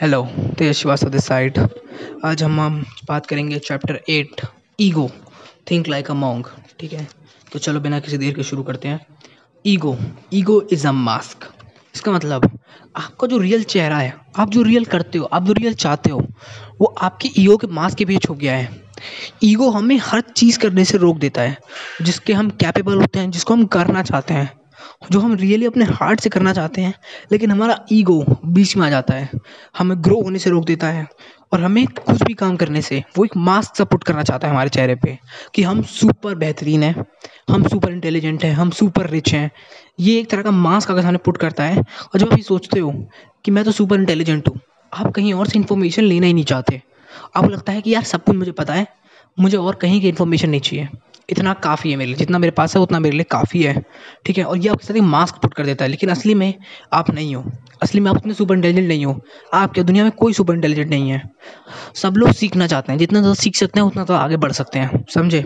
Hello Tej Srivastava this side आज हम हम बात करेंगे chapter eight ego think like a monk ठीक है? तो चलो बिना किसी देर के शुरू करते हैं. Ego ego is a mask इसका मतलब आपका जो रियल चेहरा है, आप जो रियल करते हो, आप जो रियल चाहते हो, वो आपके ईगो के मास्क के बीच छुप गया है. ईगो हमें हर चीज़ करने से रोक देता है, जिसके हम कैपेबल होते हैं, जिसको हम करना चाहते हैं. जो हम रियली अपने हार्ट से करना चाहते हैं, लेकिन हमारा ईगो बीच में आ जाता है। हमें ग्रो होने से रोक देता है और हमें कुछ भी काम करने से, वो एक मास्क सपोर्ट करना चाहता है हमारे चेहरे पे कि हम सुपर बेहतरीन हैं, हम सुपर इंटेलिजेंट हैं, हम सुपर रिच हैं। ये एक तरह का मास्क अगर सामने पुट करता है। और जब आप ये सोचते हो कि मैं तो सुपर इंटेलिजेंट हूँ, आप कहीं और से इन्फॉर्मेशन लेना ही नहीं चाहते। आपको लगता है कि यार सब कुछ मुझे पता है, मुझे और कहीं की इन्फॉर्मेशन नहीं चाहिए। इतना काफ़ी है मेरे लिए, जितना मेरे पास है, उतना मेरे लिए काफ़ी है, ठीक है? और ये आपके साथ एक मास्क पुट कर देता है, लेकिन असली में आप नहीं हो। असली में आप उतने सुपर इंटेलिजेंट नहीं हो। आपके दुनिया में कोई सुपर इंटेलिजेंट नहीं है। सब लोग सीखना चाहते हैं, जितना ज़्यादा सीख सकते हैं, उतना तो आगे बढ़ सकते हैं, समझे?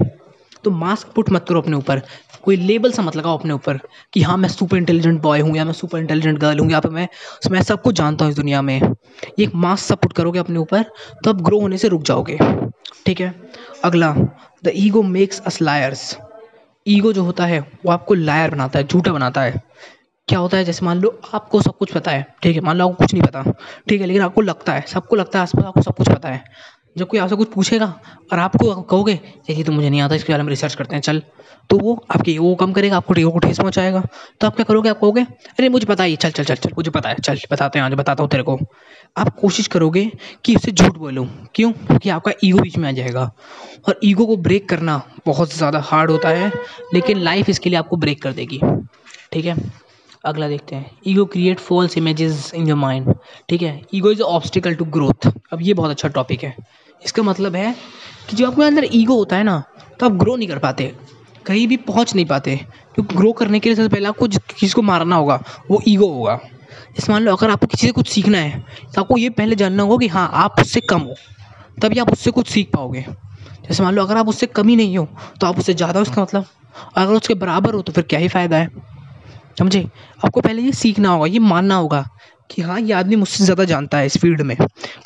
तो मास्क पुट मत करो अपने ऊपर। कोई लेबल सा मत लगाओ अपने ऊपर कि हाँ मैं सुपर इंटेलिजेंट बॉय हूँ या मैं सुपर इंटेलिजेंट गर्ल हूँ। या फिर मैं मैं सब कुछ जानता हूँ इस दुनिया में। ये एक मास्क सा पुट करोगे अपने ऊपर तो आप ग्रो होने से रुक जाओगे। ठीक है? अगला the ego makes us liars ego जो होता है, वो आपको लायर बनाता है, झूठा बनाता है। क्या होता है? जैसे मान लो आपको सब कुछ पता है, ठीक है? मान लो आपको कुछ नहीं पता, ठीक है? लेकिन आपको लगता है, सबको लगता है, आसपास आपको सब कुछ पता है। जब कोई आपसे कुछ पूछेगा और आपको कहोगे ये तो मुझे नहीं आता, इसके बारे में रिसर्च करते हैं, चल। तो वो आपके ईगो कम करेगा, आपको ईगो को ठेस पहुँचाएगा तो आप क्या करोगे, आप कहोगे, अरे, मुझे पता ही चल चल चल चल, मुझे पता है, चल, बताते हैं आज, बताता हूँ तेरे को। आप कोशिश करोगे कि उससे झूठ बोलूँ। क्यों? क्योंकि आपका ईगो बीच में आ जाएगा। और ईगो को ब्रेक करना बहुत ज़्यादा हार्ड होता है, लेकिन लाइफ इसके लिए आपको ब्रेक कर देगी। ठीक है? अगला देखते हैं। Ego create false images in your mind ठीक है? Ego is obstacle to growth अब ये बहुत अच्छा टॉपिक है। इसका मतलब है कि जो आपके अंदर ईगो होता है ना तो आप ग्रो नहीं कर पाते। कहीं भी पहुँच नहीं पाते। क्योंकि ग्रो करने के लिए सबसे पहले आपको जिस किसी को मारना होगा, वो ईगो होगा। जैसे मान लो, अगर आपको किसी से कुछ सीखना है तो आपको ये पहले जानना होगा कि हाँ आप उससे कम हो। तभी आप उससे कुछ सीख पाओगे। जैसे मान लो, अगर आप उससे कम ही नहीं हो तो आप उससे ज़्यादा उसका मतलब। अगर उसके बराबर हो तो फिर क्या ही फ़ायदा है? समझे? आपको पहले ये सीखना होगा, ये मानना होगा कि हाँ ये आदमी मुझसे ज़्यादा जानता है इस फ़ील्ड में।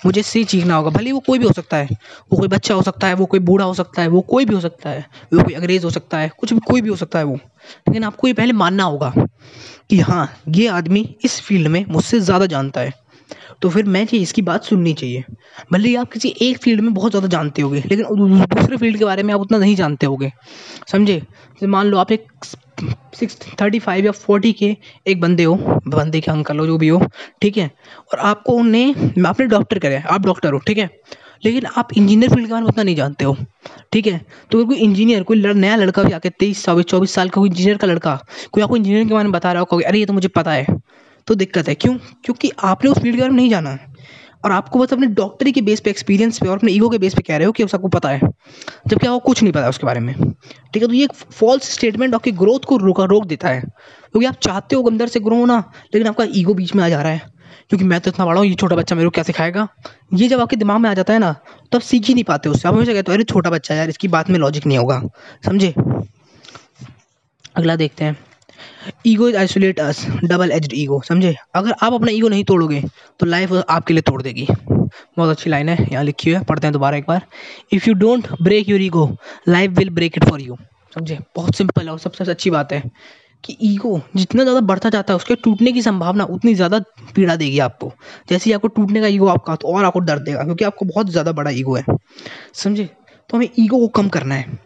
मुझे इससे ही सीखना होगा। भले ही वो कोई भी हो सकता है। वो कोई बच्चा हो सकता है, वो कोई बूढ़ा हो सकता है, वो कोई भी हो सकता है, वो कोई अंग्रेज़ हो सकता है, कुछ भी, कोई भी हो सकता है वो। लेकिन आपको ये पहले मानना होगा कि हाँ ये आदमी इस फ़ील्ड में मुझसे ज़्यादा जानता है। तो फिर मैं चाहिए इसकी बात सुननी चाहिए। भले ही आप किसी एक फ़ील्ड में बहुत ज़्यादा जानते होगे लेकिन दूसरे फ़ील्ड के बारे में आप उतना नहीं जानते होगे। समझे? जैसे मान लो आप एक सिक्स थर्टी फाइव या फोर्टी के एक बंदे हो बंदे के अंकल हो जो भी हो ठीक है? और आपको उन्हें आपने डॉक्टर करे आप डॉक्टर हो ठीक है? लेकिन आप इंजीनियर फ़ील्ड के बारे में उतना नहीं जानते हो ठीक है? तो कोई इंजीनियर कोई लड़, नया लड़का भी आके तेईस चौबीस चौबीस साल का कोई इंजीनियर का लड़का कोई आपको इंजीनियर के बारे में बता रहा हो अरे ये तो मुझे पता है। तो दिक्कत है। क्यों? क्योंकि आपने उस फ़ील्ड के बारे में नहीं जाना है। और आपको बस अपने डॉक्टरी के बेस पे एक्सपीरियंस पे और अपने ईगो के बेस पे कह रहे हो कि सबको पता है। जबकि आपको कुछ नहीं पता उसके बारे में। ठीक है तो ये एक फॉल्स स्टेटमेंट आपकी ग्रोथ को रोका, रोक देता है। क्योंकि आप चाहते हो अंदर से ग्रो होना, लेकिन आपका ईगो बीच में आ जा रहा है। क्योंकि मैं तो इतना बड़ा हूँ, ये छोटा बच्चा मेरे को क्या सिखाएगा? ये जब आपके दिमाग में आ जाता है ना तो आप सीख ही नहीं पाते उससे। आप हमेशा कहते हो, अरे छोटा बच्चा यार, इसकी बात में लॉजिक नहीं होगा। समझे? अगला देखते हैं। Ego is isolate us double edge ego समझे? अगर आप अपना ईगो नहीं तोड़ोगे तो लाइफ आपके लिए तोड़ देगी। बहुत अच्छी लाइन है, यहाँ लिखी हुई है, पढ़ते हैं दोबारा एक बार। If you don't break your ego life will break it for you समझे? बहुत सिंपल है और सबसे अच्छी बात है कि ईगो जितना ज़्यादा बढ़ता जाता है, उसके टूटने की संभावना उतनी ज़्यादा पीड़ा देगी आपको। जैसे ही आपको टूटने का ईगो आपका तो और आपको डर देगा, क्योंकि आपको बहुत ज़्यादा बड़ा ईगो है, समझे? तो हमें ईगो को कम करना है।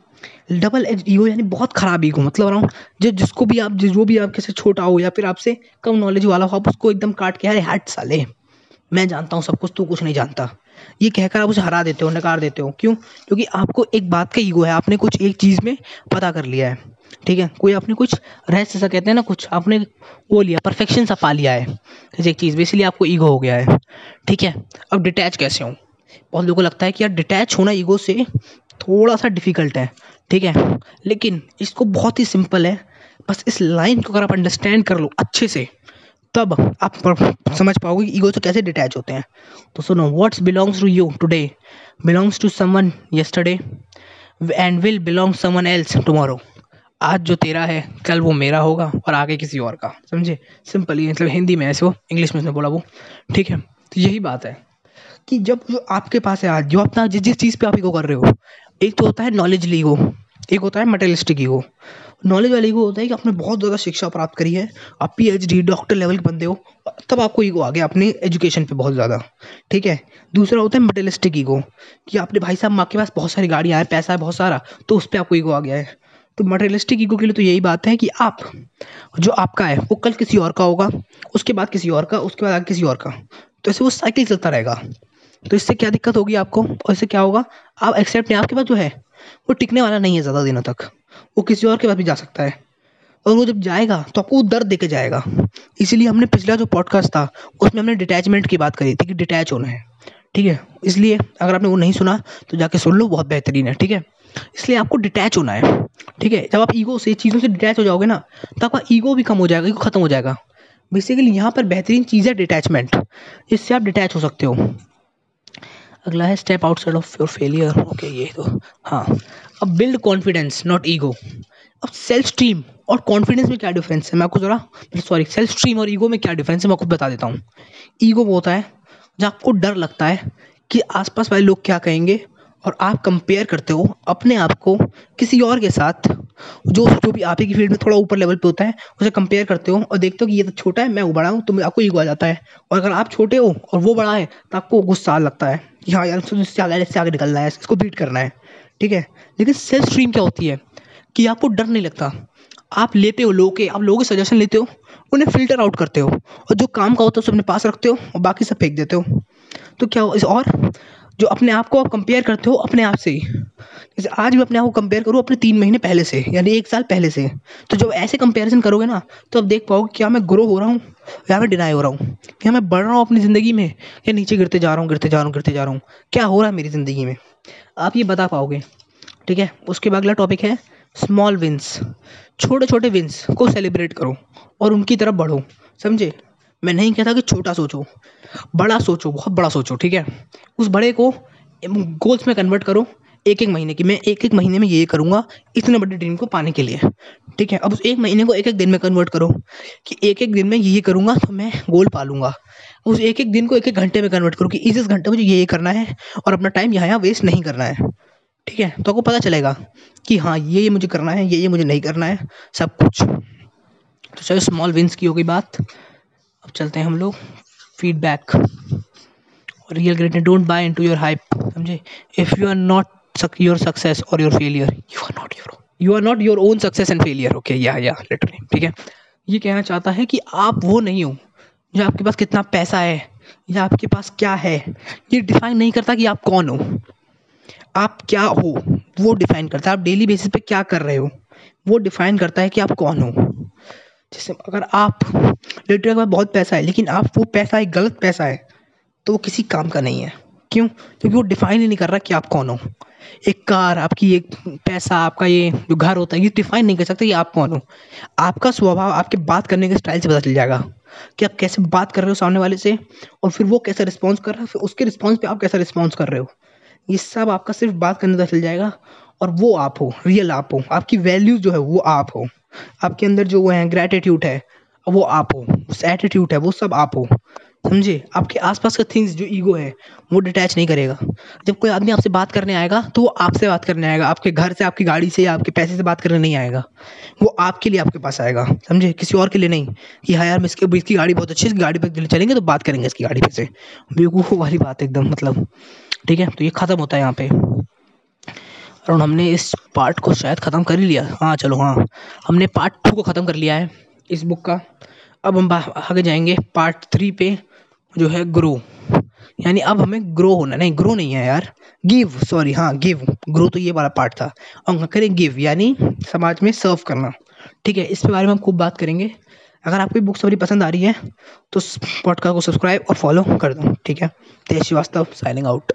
डबल एज ईगो यानी बहुत ख़राब ईगो मतलब हूँ जो, जिसको भी आप, जो भी आपके से छोटा हो या फिर आपसे कम नॉलेज वाला हो, आप उसको एकदम काट के, अरे, हट साले, मैं जानता हूँ सब कुछ, तू कुछ नहीं जानता। ये कहकर आप उसे हरा देते हो, नकार देते हो। क्यों? क्योंकि आपको एक बात का ईगो है, आपने कुछ एक चीज़ में पता कर लिया है, ठीक है? कोई आपने कुछ रहस्य सा कहते हैं ना, कुछ आपने वो लिया परफेक्शन सा पा लिया है, जैसे एक चीज़ में इसलिए आपको ईगो हो गया है, ठीक है? अब डिटैच कैसे हो? बहुत लोगों को लगता है कि यार डिटैच होना ईगो से थोड़ा सा डिफ़िकल्ट है ठीक है? लेकिन इसको बहुत ही सिंपल है। बस इस लाइन को अगर आप अंडरस्टैंड कर लो अच्छे से, तब आप समझ पाओगे कि ईगो से कैसे डिटैच होते हैं। तो सुनो what's belongs to you today belongs to someone yesterday and will belong someone else tomorrow आज जो तेरा है, कल वो मेरा होगा और आगे किसी और का। समझे? सिंपल ही मतलब हिंदी में ऐसे वो इंग्लिश में उसने बोला वो। ठीक है? तो यही बात है कि जब जो आपके पास है आज, जो अपना जिस जिस चीज़ पे आप ईगो कर रहे हो एक तो होता है नॉलेज ईगो एक होता है मटेरियलिस्टिक ईगो नॉलेज वाले ईगो होता है कि आपने बहुत ज़्यादा शिक्षा प्राप्त करी है, आप पीएचडी डॉक्टर लेवल के बंदे हो, तब आपको ईगो आ गया अपने एजुकेशन पे बहुत ज़्यादा, ठीक है? दूसरा होता है मटेरियलिस्टिक ईगो कि आपने भाई साहब माँ के पास बहुत सारी गाड़ियाँ हैं, पैसा है, बहुत सारा तो उस पर आपको ईगो आ गया है। तो मटेरियलिस्टिक ईगो के लिए तो यही बात है कि आप, जो आपका है, वो कल किसी और का होगा, उसके बाद किसी और का, उसके बाद आगे किसी और का। तो ऐसे वो साइकिल चलता रहेगा। तो इससे क्या दिक्कत होगी आपको? और इससे क्या होगा? आप एक्सेप्ट नहीं आपके पास जो है, वो टिकने वाला नहीं है ज़्यादा दिनों तक। वो किसी और के पास भी जा सकता है। और वो जब जाएगा तो आपको दर्द देके जाएगा। इसीलिए हमने पिछला जो पॉडकास्ट था, उसमें हमने डिटैचमेंट की बात करी थी कि डिटैच होना है। ठीक है? इसलिए अगर आपने वो नहीं सुना तो जाके सुन लो, बहुत बेहतरीन है। ठीक है? इसलिए आपको डिटैच होना है। ठीक है? जब आप ईगो से, चीज़ों से डिटैच हो जाओगे ना तो आपका ईगो भी कम हो जाएगा ईगो खत्म हो जाएगा। बेसिकली यहाँ पर बेहतरीन चीज़ है डिटैचमेंट इससे आप डिटैच हो सकते हो। अगला है step outside of your failure okay ये तो हाँ. अब बिल्ड कॉन्फिडेंस नॉट ईगो अब सेल्फ स्ट्रीम और कॉन्फिडेंस में क्या डिफरेंस है? मैं आपको ज़रा सॉरी सेल्फ स्ट्रीम और ईगो में क्या डिफरेंस है? मैं आपको बता देता हूँ. ईगो वो होता है जब आपको डर लगता है कि आसपास वाले लोग क्या कहेंगे? और आप कंपेयर करते हो अपने आप को किसी और के साथ, जो जो भी आप ही की फ़ील्ड में थोड़ा ऊपर लेवल पे होता है, उसे कंपेयर करते हो और देखते हो कि ये तो छोटा है, मैं वो बड़ा हूँ तो आपको ईगो आ जाता है। और अगर आप छोटे हो और वो बड़ा है तो आपको गुस्सा लगता है कि हाँ यार इससे आगे इससे आगे निकलना है, इसको बीट करना है। ठीक है? लेकिन सेल्फ स्ट्रीम क्या होती है? कि आपको डर नहीं लगता। आप लेते हो लोगों के, आप लोगों के सजेशन लेते हो, उन्हें फ़िल्टर आउट करते हो। और जो काम का होता है, उसे अपने पास रखते हो और बाकी सब फेंक देते हो। तो क्या हो, इस और जो अपने आप को आप कंपेयर करते हो अपने आप से जैसे आज मैं अपने आप को कंपेयर करूँ अपने तीन महीने पहले से, यानी एक साल पहले से। तो जब ऐसे कंपेरिजन करोगे ना तो अब देख पाओगे क्या मैं ग्रो हो रहा हूँ या मैं डिनाई हो रहा हूँ। क्या मैं बढ़ रहा हूँ अपनी ज़िंदगी में या नीचे गिरते जा रहा हूँ, गिरते जा रहा हूँ, गिरते जा रहा हूँ। क्या हो रहा है मेरी ज़िंदगी में? आप ये बता पाओगे, ठीक है? उसके बाद अगला टॉपिक है स्मॉल विंस छोटे छोटे विंस को सेलिब्रेट करो और उनकी तरफ़ बढ़ो, समझे? मैं नहीं कहता कि छोटा सोचो, बड़ा सोचो, बहुत बड़ा सोचो, ठीक है? उस बड़े को गोल्स में कन्वर्ट करो, एक एक महीने की। मैं एक एक महीने में ये करूँगा, इतने बड़े ड्रीम को पाने के लिए, ठीक है? अब उस एक महीने को एक एक दिन में कन्वर्ट करो कि एक एक दिन में ये करूँगा तो मैं गोल पालूँगा। उस एक एक दिन को एक एक घंटे में कन्वर्ट करो कि इस इस घंटे में ये ये करना है और अपना टाइम यहाँ यहाँ वेस्ट नहीं करना है, ठीक है? तो आपको पता चलेगा कि हाँ ये ये मुझे करना है, ये ये मुझे नहीं करना है, सब कुछ। तो चलो स्मॉल विंस की होगी बात। अब चलते हैं हम लोग फीडबैक और real greatness don't buy into your hype समझे? If you are not your success और your failure you are not your you are not your own success and failure okay या या लिटरली ठीक है? ये कहना चाहता है कि आप वो नहीं हो जो आपके पास कितना पैसा है, या आपके पास क्या है, ये डिफाइन नहीं करता कि आप कौन हो। आप क्या हो, वो डिफाइन करता है। आप डेली बेसिस पे क्या कर रहे हो, वो डिफाइन करता है कि आप कौन हो। जैसे अगर आप के पास बहुत पैसा है, लेकिन आप वो पैसा एक गलत पैसा है तो वो किसी काम का नहीं है। क्यों? क्योंकि वो डिफाइन ही नहीं कर रहा कि आप कौन हो। एक कार, आपकी एक पैसा, आपका ये जो घर होता है, ये डिफाइन नहीं कर सकते कि आप कौन हो। आपका स्वभाव, आपके बात करने के स्टाइल से पता चल जाएगा कि आप कैसे बात कर रहे हो सामने वाले से और फिर वो कैसा रिस्पॉन्स कर रहा है, फिर उसके रिस्पॉन्स पे आप कैसा रिस्पॉन्स कर रहे हो। ये सब आपका सिर्फ़ बात करने पता चल जाएगा और वो आप हो रियल आप हो, आपकी वैल्यूज़ जो है वो आप हो। आपके अंदर जो वो है ग्रेटिट्यूड है, वो आप हो। उस एटीट्यूड है, वो सब आप हो। समझे? आपके आसपास का थिंग्स जो ईगो है, वो डिटैच नहीं करेगा। जब कोई आदमी आपसे बात करने आएगा तो वो आपसे बात करने आएगा। आपके घर से, आपकी गाड़ी से या आपके पैसे से बात करने नहीं आएगा। वो आपके लिए आपके पास आएगा। समझे? किसी और के लिए नहीं। कि हाँ यार इसके, इसकी गाड़ी बहुत अच्छी है गाड़ी पर चलेंगे तो बात करेंगे इसकी गाड़ी पर से। बेवकूफ़ वाली बात एकदम मतलब। ठीक है? तो ये ख़त्म होता है यहाँ पे। और हमने इस पार्ट को शायद ख़त्म कर ही लिया। हाँ चलो हाँ। हमने पार्ट टू को ख़त्म कर लिया है इस बुक का। अब हम आगे जाएँगे पार्ट थ्री पे, जो है ग्रो यानी अब हमें ग्रो होना नहीं ग्रो नहीं है यार। गिव सॉरी हाँ गिव ग्रो तो ये वाला पार्ट था। और करें गिव यानी समाज में सर्व करना। ठीक है, इस बारे में हम खूब बात करेंगे। अगर आपको बुक सवारी पसंद आ रही है तो पॉडकास्ट को सब्सक्राइब और फॉलो कर दो। ठीक है? तेज श्रीवास्तव साइनिंग आउट